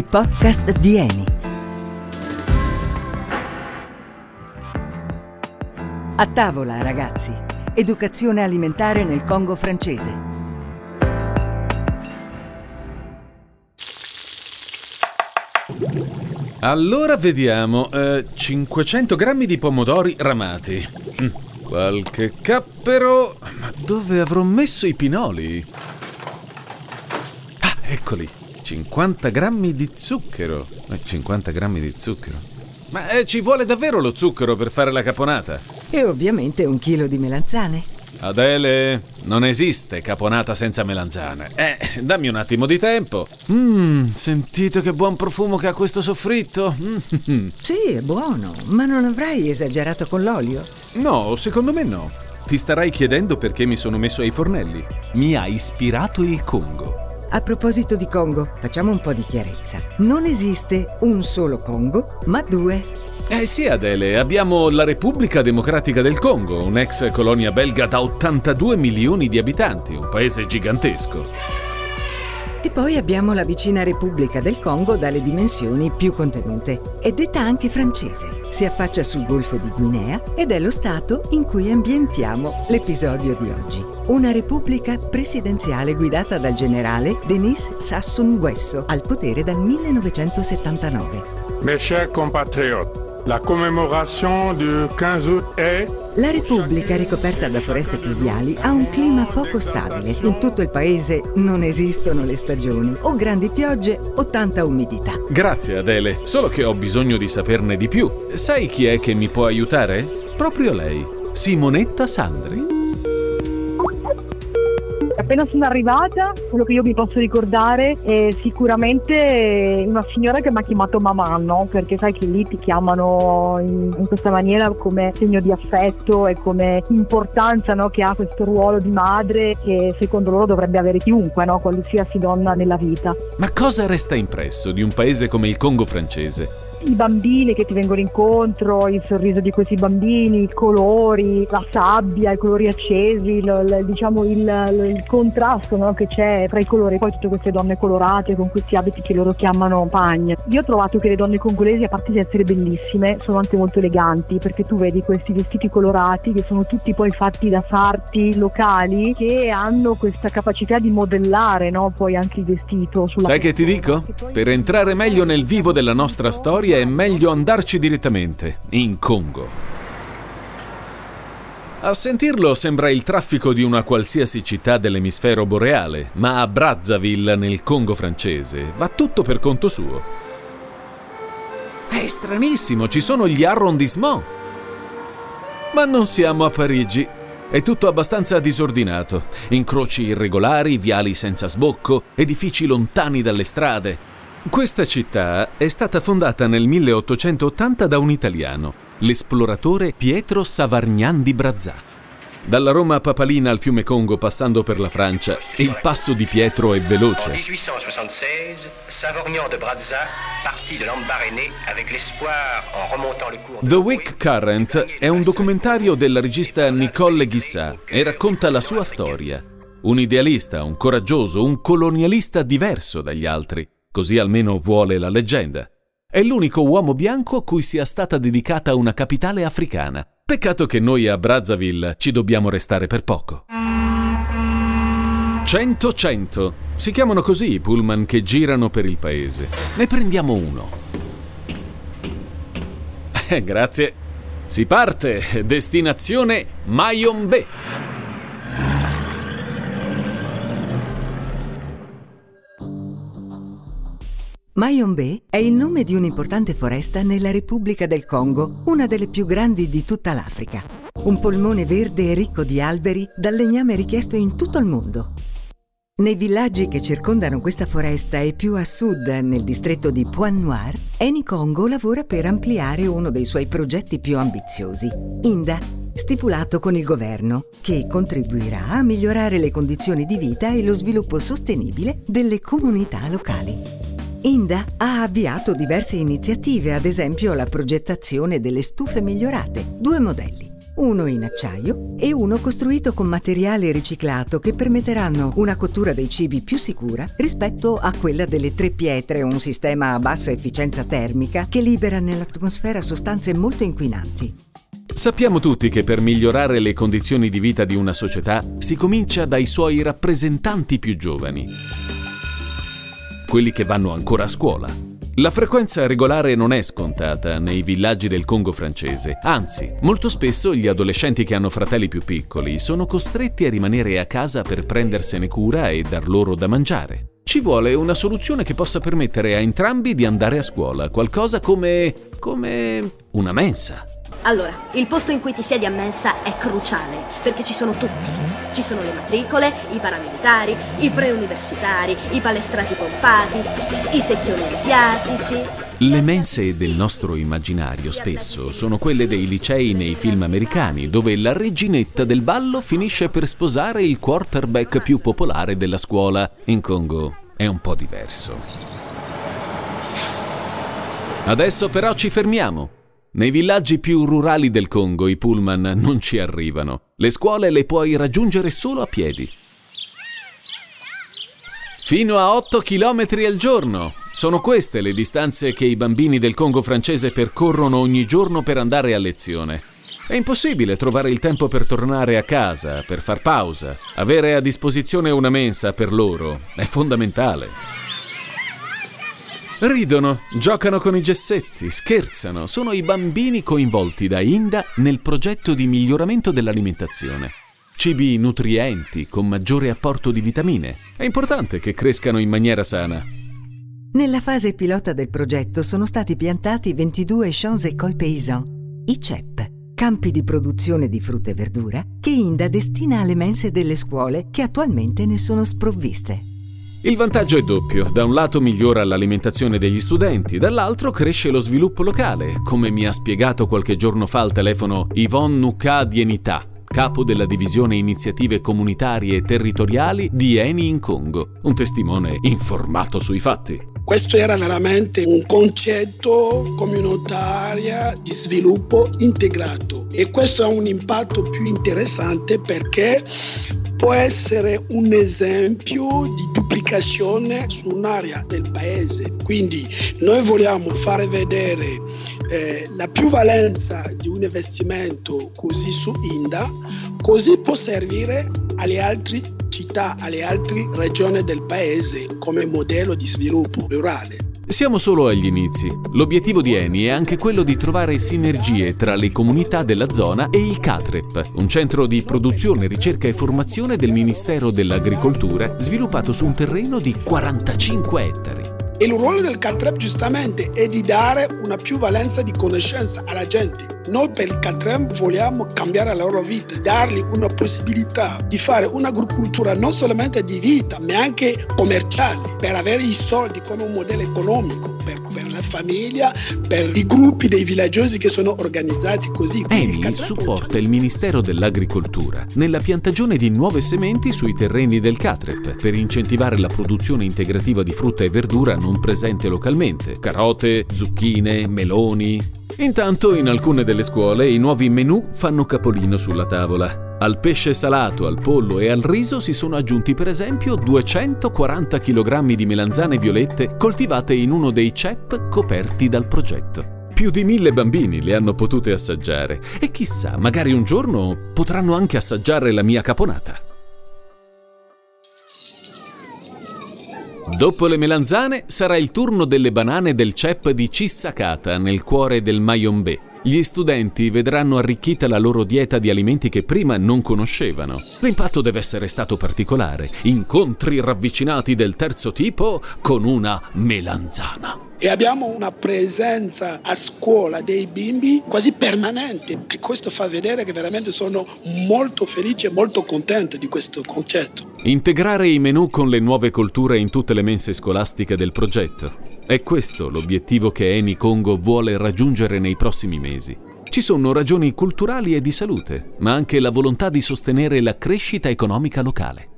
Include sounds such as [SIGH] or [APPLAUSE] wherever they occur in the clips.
i podcast di Eni. A tavola, ragazzi. Educazione alimentare nel Congo francese. Allora vediamo, eh, 500 grammi di pomodori ramati. Mm, qualche cappero. Ma dove avrò messo i pinoli? Ah, eccoli. 50 grammi di zucchero. Eh, 50 grammi di zucchero. Ma eh, ci vuole davvero lo zucchero per fare la caponata? E ovviamente un chilo di melanzane. Adele, non esiste caponata senza melanzane. Eh, dammi un attimo di tempo. Mmm, sentite che buon profumo che ha questo soffritto. Mm. [LAUGHS] Sì, è buono, ma non avrai esagerato con l'olio? No, secondo me no. Ti starai chiedendo perché mi sono messo ai fornelli. Mi ha ispirato il Congo. A proposito di Congo, facciamo un po' di chiarezza. Non esiste un solo Congo, ma due. Eh sì, Adele, abbiamo la Repubblica Democratica del Congo, un'ex colonia belga da 82 milioni di abitanti, un paese gigantesco. E poi abbiamo la vicina Repubblica del Congo dalle dimensioni più contenute. È detta anche francese. Si affaccia sul Golfo di Guinea ed è lo stato in cui ambientiamo l'episodio di oggi. Una repubblica presidenziale guidata dal generale Denis Sassou Nguesso, al potere dal 1979. Mes chers compatriotes, la commémoration du 15 août est La Repubblica, ricoperta da foreste pluviali, ha un clima poco stabile. In tutto il paese non esistono le stagioni, o grandi piogge o tanta umidità. Grazie, Adele, solo che ho bisogno di saperne di più. Sai chi è che mi può aiutare? Proprio lei, Simonetta Sandri appena sono arrivata, quello che io mi posso ricordare è sicuramente una signora che mi ha chiamato mamma, no? Perché sai che lì ti chiamano in, in questa maniera come segno di affetto e come importanza no? che ha questo ruolo di madre che secondo loro dovrebbe avere chiunque, no? qualsiasi donna nella vita. Ma cosa resta impresso di un paese come il Congo francese? I bambini che ti vengono incontro, il sorriso di questi bambini, i colori, la sabbia, i colori accesi, il, il, diciamo il, il contrasto no, che c'è tra i colori, poi tutte queste donne colorate con questi abiti che loro chiamano pagne. Io ho trovato che le donne congolesi, a parte di essere bellissime, sono anche molto eleganti perché tu vedi questi vestiti colorati che sono tutti poi fatti da sarti locali che hanno questa capacità di modellare no, poi anche il vestito. Sulla Sai che ti dico? Per entrare meglio nel vivo della nostra storia, è meglio andarci direttamente, in Congo. A sentirlo sembra il traffico di una qualsiasi città dell'emisfero boreale, ma a Brazzaville, nel Congo francese, va tutto per conto suo. È stranissimo, ci sono gli arrondissement. Ma non siamo a Parigi. È tutto abbastanza disordinato. Incroci irregolari, viali senza sbocco, edifici lontani dalle strade, questa città è stata fondata nel 1880 da un italiano, l'esploratore Pietro Savargnan di Brazzà. Dalla Roma papalina al fiume Congo passando per la Francia, il passo di Pietro è veloce. En 1876, Savorgnan de Brazza partì de Lambaréné avec l'espoir en remontant le cours The Wick Current è un documentario della regista Nicole Ghissà e racconta la sua storia. Un idealista, un coraggioso, un colonialista diverso dagli altri così almeno vuole la leggenda. È l'unico uomo bianco a cui sia stata dedicata una capitale africana. Peccato che noi a Brazzaville ci dobbiamo restare per poco. 100-100. Si chiamano così i pullman che girano per il paese. Ne prendiamo uno. Eh, grazie. Si parte. Destinazione Mayombe. Mayombe è il nome di un'importante foresta nella Repubblica del Congo, una delle più grandi di tutta l'Africa. Un polmone verde ricco di alberi dal legname richiesto in tutto il mondo. Nei villaggi che circondano questa foresta e più a sud, nel distretto di Pointe Noire, Eni Congo lavora per ampliare uno dei suoi progetti più ambiziosi, INDA, stipulato con il governo, che contribuirà a migliorare le condizioni di vita e lo sviluppo sostenibile delle comunità locali. Inda ha avviato diverse iniziative, ad esempio la progettazione delle stufe migliorate, due modelli. uno in acciaio e uno costruito con materiale riciclato che permetteranno una cottura dei cibi più sicura rispetto a quella delle tre pietre, un sistema a bassa efficienza termica che libera nell'atmosfera sostanze molto inquinanti. Sappiamo tutti che per migliorare le condizioni di vita di una società si comincia dai suoi rappresentanti più giovani, quelli che vanno ancora a scuola. La frequenza regolare non è scontata nei villaggi del Congo francese, anzi, molto spesso gli adolescenti che hanno fratelli più piccoli sono costretti a rimanere a casa per prendersene cura e dar loro da mangiare. Ci vuole una soluzione che possa permettere a entrambi di andare a scuola, qualcosa come... come... una mensa. Allora, il posto in cui ti siedi a mensa è cruciale, perché ci sono tutti. Ci sono le matricole, i paramilitari, i preuniversitari, i palestrati pompati, i secchioni asiatici. Le mense del nostro immaginario spesso sono quelle dei licei nei film americani, dove la reginetta del ballo finisce per sposare il quarterback più popolare della scuola. In Congo è un po' diverso. Adesso però ci fermiamo. Nei villaggi più rurali del Congo i pullman non ci arrivano. Le scuole le puoi raggiungere solo a piedi. Fino a 8 km al giorno. Sono queste le distanze che i bambini del Congo francese percorrono ogni giorno per andare a lezione. È impossibile trovare il tempo per tornare a casa, per far pausa. Avere a disposizione una mensa per loro è fondamentale. Ridono, giocano con i gessetti, scherzano, sono i bambini coinvolti da Inda nel progetto di miglioramento dell'alimentazione. Cibi nutrienti, con maggiore apporto di vitamine. È importante che crescano in maniera sana. Nella fase pilota del progetto sono stati piantati 22 champs écoles paysans, i CEP, campi di produzione di frutta e verdura che Inda destina alle mense delle scuole che attualmente ne sono sprovviste. Il vantaggio è doppio. Da un lato migliora l'alimentazione degli studenti, dall'altro cresce lo sviluppo locale, come mi ha spiegato qualche giorno fa al telefono Yvonne Nuka Dienità, capo della divisione iniziative comunitarie e territoriali di Eni in Congo, un testimone informato sui fatti. Questo era veramente un concetto comunitario di sviluppo integrato e questo ha un impatto più interessante perché può essere un esempio di duplicazione su un'area del paese. Quindi noi vogliamo fare vedere eh, la più valenza di un investimento così su Inda, così può servire alle altre città, alle altre regioni del paese come modello di sviluppo rurale. Siamo solo agli inizi. L'obiettivo di Eni è anche quello di trovare sinergie tra le comunità della zona e il CATREP, un centro di produzione, ricerca e formazione del Ministero dell'Agricoltura sviluppato su un terreno di 45 ettari. E il ruolo del CATREP giustamente è di dare una più valenza di conoscenza alla gente. Noi per il CATREP vogliamo cambiare la loro vita, dargli una possibilità di fare un'agricoltura non solamente di vita, ma anche commerciale, per avere i soldi come un modello economico per, per la famiglia, per i gruppi dei villaggiosi che sono organizzati così. Eni supporta il Ministero dell'Agricoltura nella piantagione di nuove sementi sui terreni del CATREP per incentivare la produzione integrativa di frutta e verdura non presente localmente, carote, zucchine, meloni. Intanto in alcune delle scuole i nuovi menù fanno capolino sulla tavola. Al pesce salato, al pollo e al riso si sono aggiunti per esempio 240 kg di melanzane violette coltivate in uno dei CEP coperti dal progetto. Più di mille bambini le hanno potute assaggiare e chissà, magari un giorno potranno anche assaggiare la mia caponata. Dopo le melanzane sarà il turno delle banane del CEP di Cissacata, nel cuore del Mayombe. Gli studenti vedranno arricchita la loro dieta di alimenti che prima non conoscevano. L'impatto deve essere stato particolare. Incontri ravvicinati del terzo tipo con una melanzana e abbiamo una presenza a scuola dei bimbi quasi permanente e questo fa vedere che veramente sono molto felici e molto contenti di questo concetto. Integrare i menù con le nuove culture in tutte le mense scolastiche del progetto. È questo l'obiettivo che Eni Congo vuole raggiungere nei prossimi mesi. Ci sono ragioni culturali e di salute, ma anche la volontà di sostenere la crescita economica locale.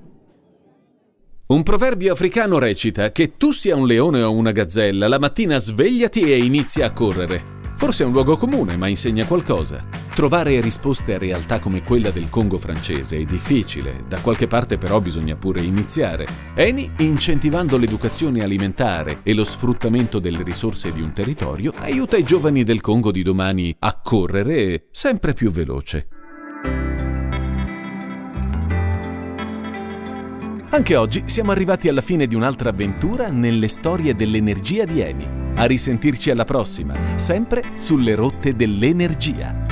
Un proverbio africano recita che tu sia un leone o una gazzella, la mattina svegliati e inizia a correre. Forse è un luogo comune, ma insegna qualcosa. Trovare risposte a realtà come quella del Congo francese è difficile, da qualche parte però bisogna pure iniziare. Eni, incentivando l'educazione alimentare e lo sfruttamento delle risorse di un territorio, aiuta i giovani del Congo di domani a correre sempre più veloce. Anche oggi siamo arrivati alla fine di un'altra avventura nelle storie dell'energia di Eni. A risentirci alla prossima, sempre sulle rotte dell'energia.